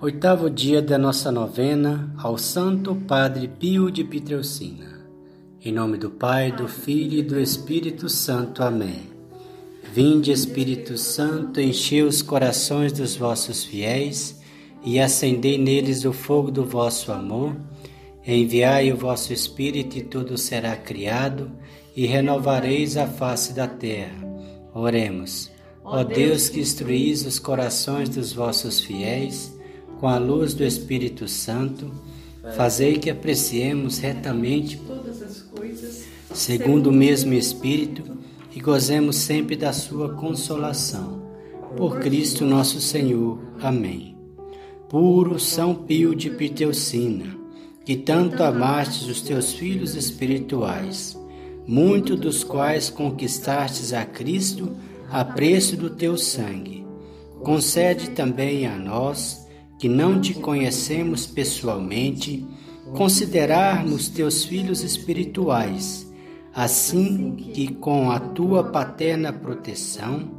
Oitavo dia da nossa novena ao Santo Padre Pio de Pietrelcina. Em nome do Pai, do Filho e do Espírito Santo. Amém. Vinde, Espírito Santo, enchei os corações dos vossos fiéis e acendei neles o fogo do vosso amor. Enviai o vosso Espírito e tudo será criado e renovareis a face da terra. Oremos. Ó Deus que instruís os corações dos vossos fiéis, com a luz do Espírito Santo, fazei que apreciemos retamente todas as coisas, segundo o mesmo Espírito, e gozemos sempre da sua consolação. Por Cristo nosso Senhor. Amém. Puro São Pio de Piteucina, que tanto amastes os teus filhos espirituais, muito dos quais conquistastes a Cristo a preço do teu sangue. Concede também a nós, que não te conhecemos pessoalmente, considerarmos teus filhos espirituais, assim que com a tua paterna proteção,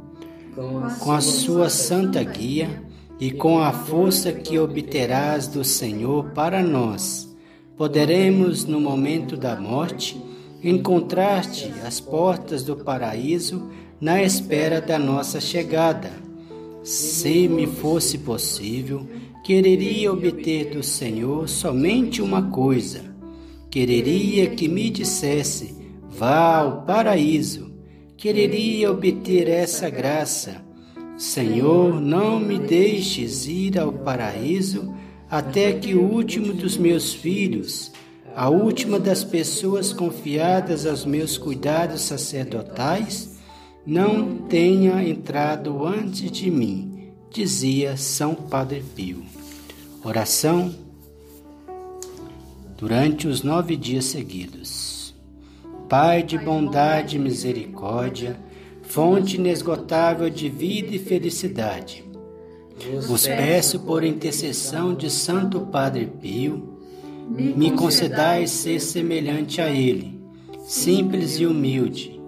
com a sua santa guia e com a força que obterás do Senhor para nós, poderemos no momento da morte encontrar-te às portas do paraíso na espera da nossa chegada. Se me fosse possível, quereria obter do Senhor somente uma coisa. Quereria que me dissesse: vá ao paraíso. Quereria obter essa graça. Senhor, não me deixes ir ao paraíso até que o último dos meus filhos, a última das pessoas confiadas aos meus cuidados sacerdotais, não tenha entrado antes de mim, dizia São Padre Pio. Oração durante os nove dias seguidos. Pai de bondade e misericórdia, fonte inesgotável de vida e felicidade, vos peço por intercessão de Santo Padre Pio, me concedais ser semelhante a ele, simples e humilde,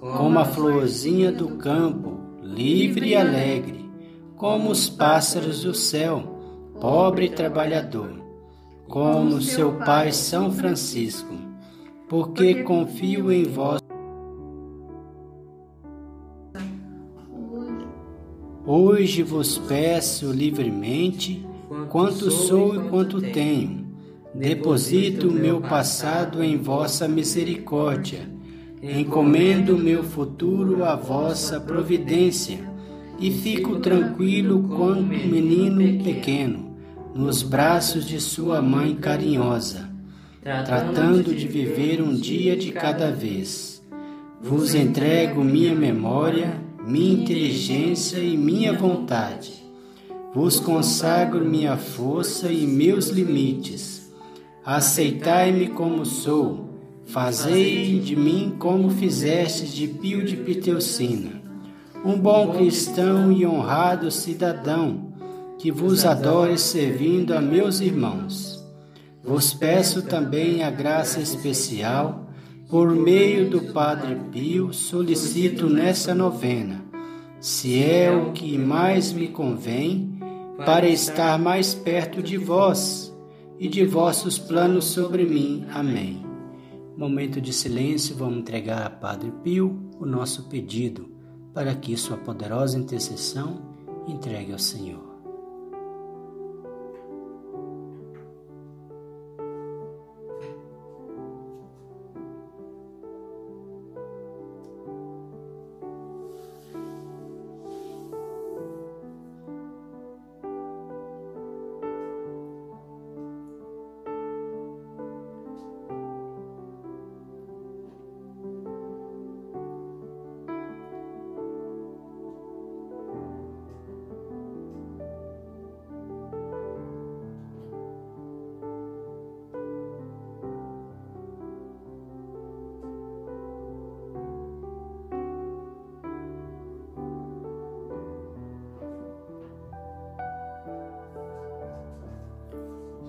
como a florzinha do campo, livre e alegre, como os pássaros do céu pobre trabalhador, como seu pai São Francisco, porque confio em vós. Hoje vos peço livremente quanto sou e quanto tenho. Deposito o meu passado em vossa misericórdia. Encomendo o meu futuro à vossa providência e fico tranquilo quanto menino pequeno nos braços de sua mãe carinhosa, tratando de viver um dia de cada vez. Vos entrego minha memória, minha inteligência e minha vontade. Vos consagro minha força e meus limites. Aceitai-me como sou, fazei de mim como fizestes de Pio de Piteucina, um bom cristão e honrado cidadão que vos adore servindo a meus irmãos. Vos peço também a graça especial, por meio do Padre Pio, solicito nessa novena, se é o que mais me convém, para estar mais perto de vós e de vossos planos sobre mim. Amém. Momento de silêncio, vamos entregar a Padre Pio o nosso pedido, para que sua poderosa intercessão entregue ao Senhor.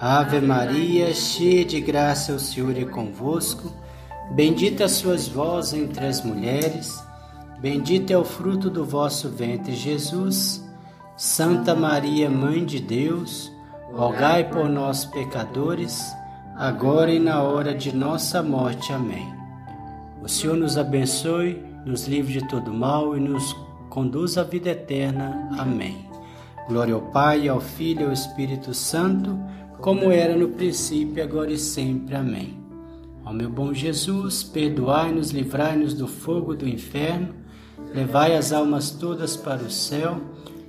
Ave Maria, cheia de graça, o Senhor é convosco. Bendita sois vós entre as mulheres, bendito é o fruto do vosso ventre, Jesus. Santa Maria, Mãe de Deus, rogai por nós, pecadores, agora e na hora de nossa morte. Amém. O Senhor nos abençoe, nos livre de todo mal e nos conduz à vida eterna. Amém. Glória ao Pai, ao Filho e ao Espírito Santo, como era no princípio, agora e sempre. Amém. Ó meu bom Jesus, perdoai-nos, livrai-nos do fogo do inferno, levai as almas todas para o céu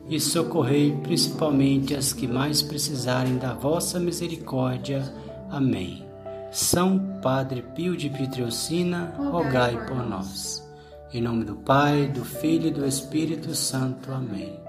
e socorrei principalmente as que mais precisarem da vossa misericórdia. Amém. São Padre Pio de Pietrelcina, rogai por nós. Em nome do Pai, do Filho e do Espírito Santo. Amém.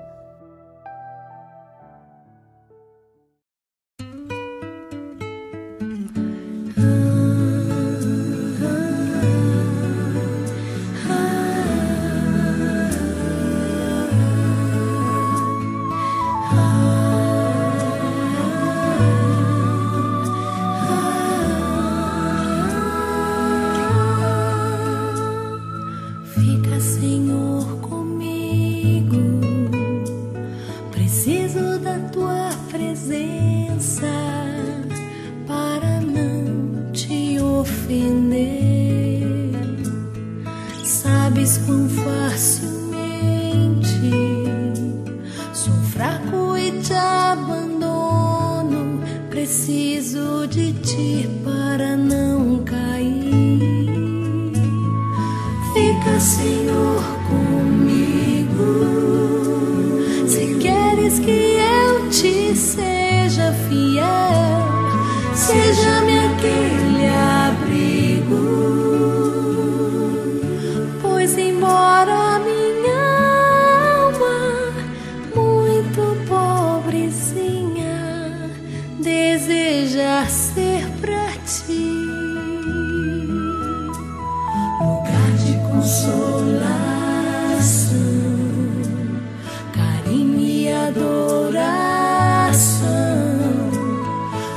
Sabes quão facilmente sou fraco e te abandono. Preciso de ti para não cair. Fica, Senhor, comigo. Se queres que eu te seja fiel, seja ti, lugar de consolação, carinho e adoração,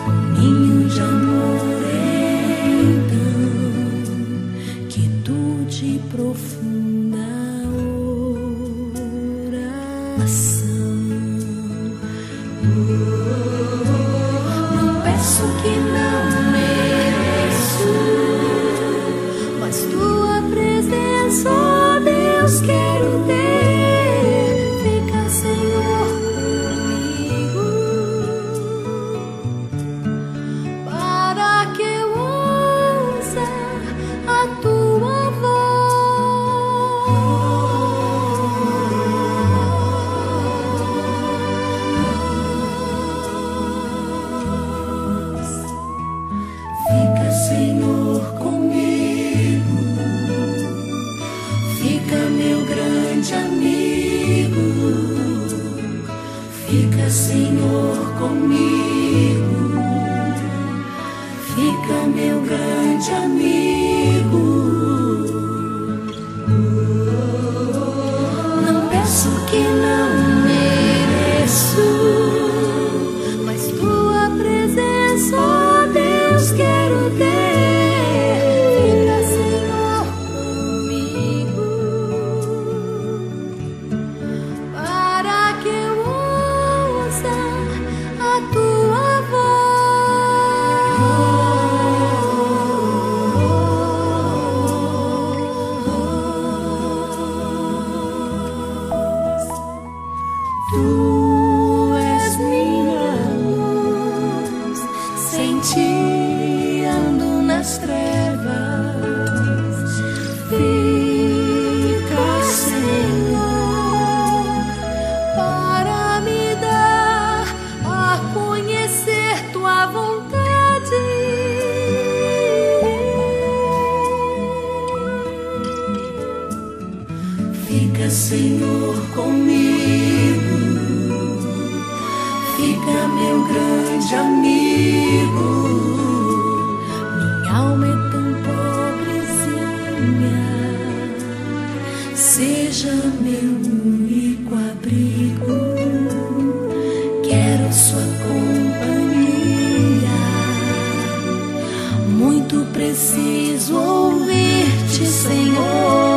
um ninho de amor então, quietude profunda oração. comigo, fica meu grande amigo. Não peço que não. Meu grande amigo. Minha alma é tão pobrezinha. Seja meu único abrigo. Quero sua companhia. Muito preciso ouvir-te, Senhor.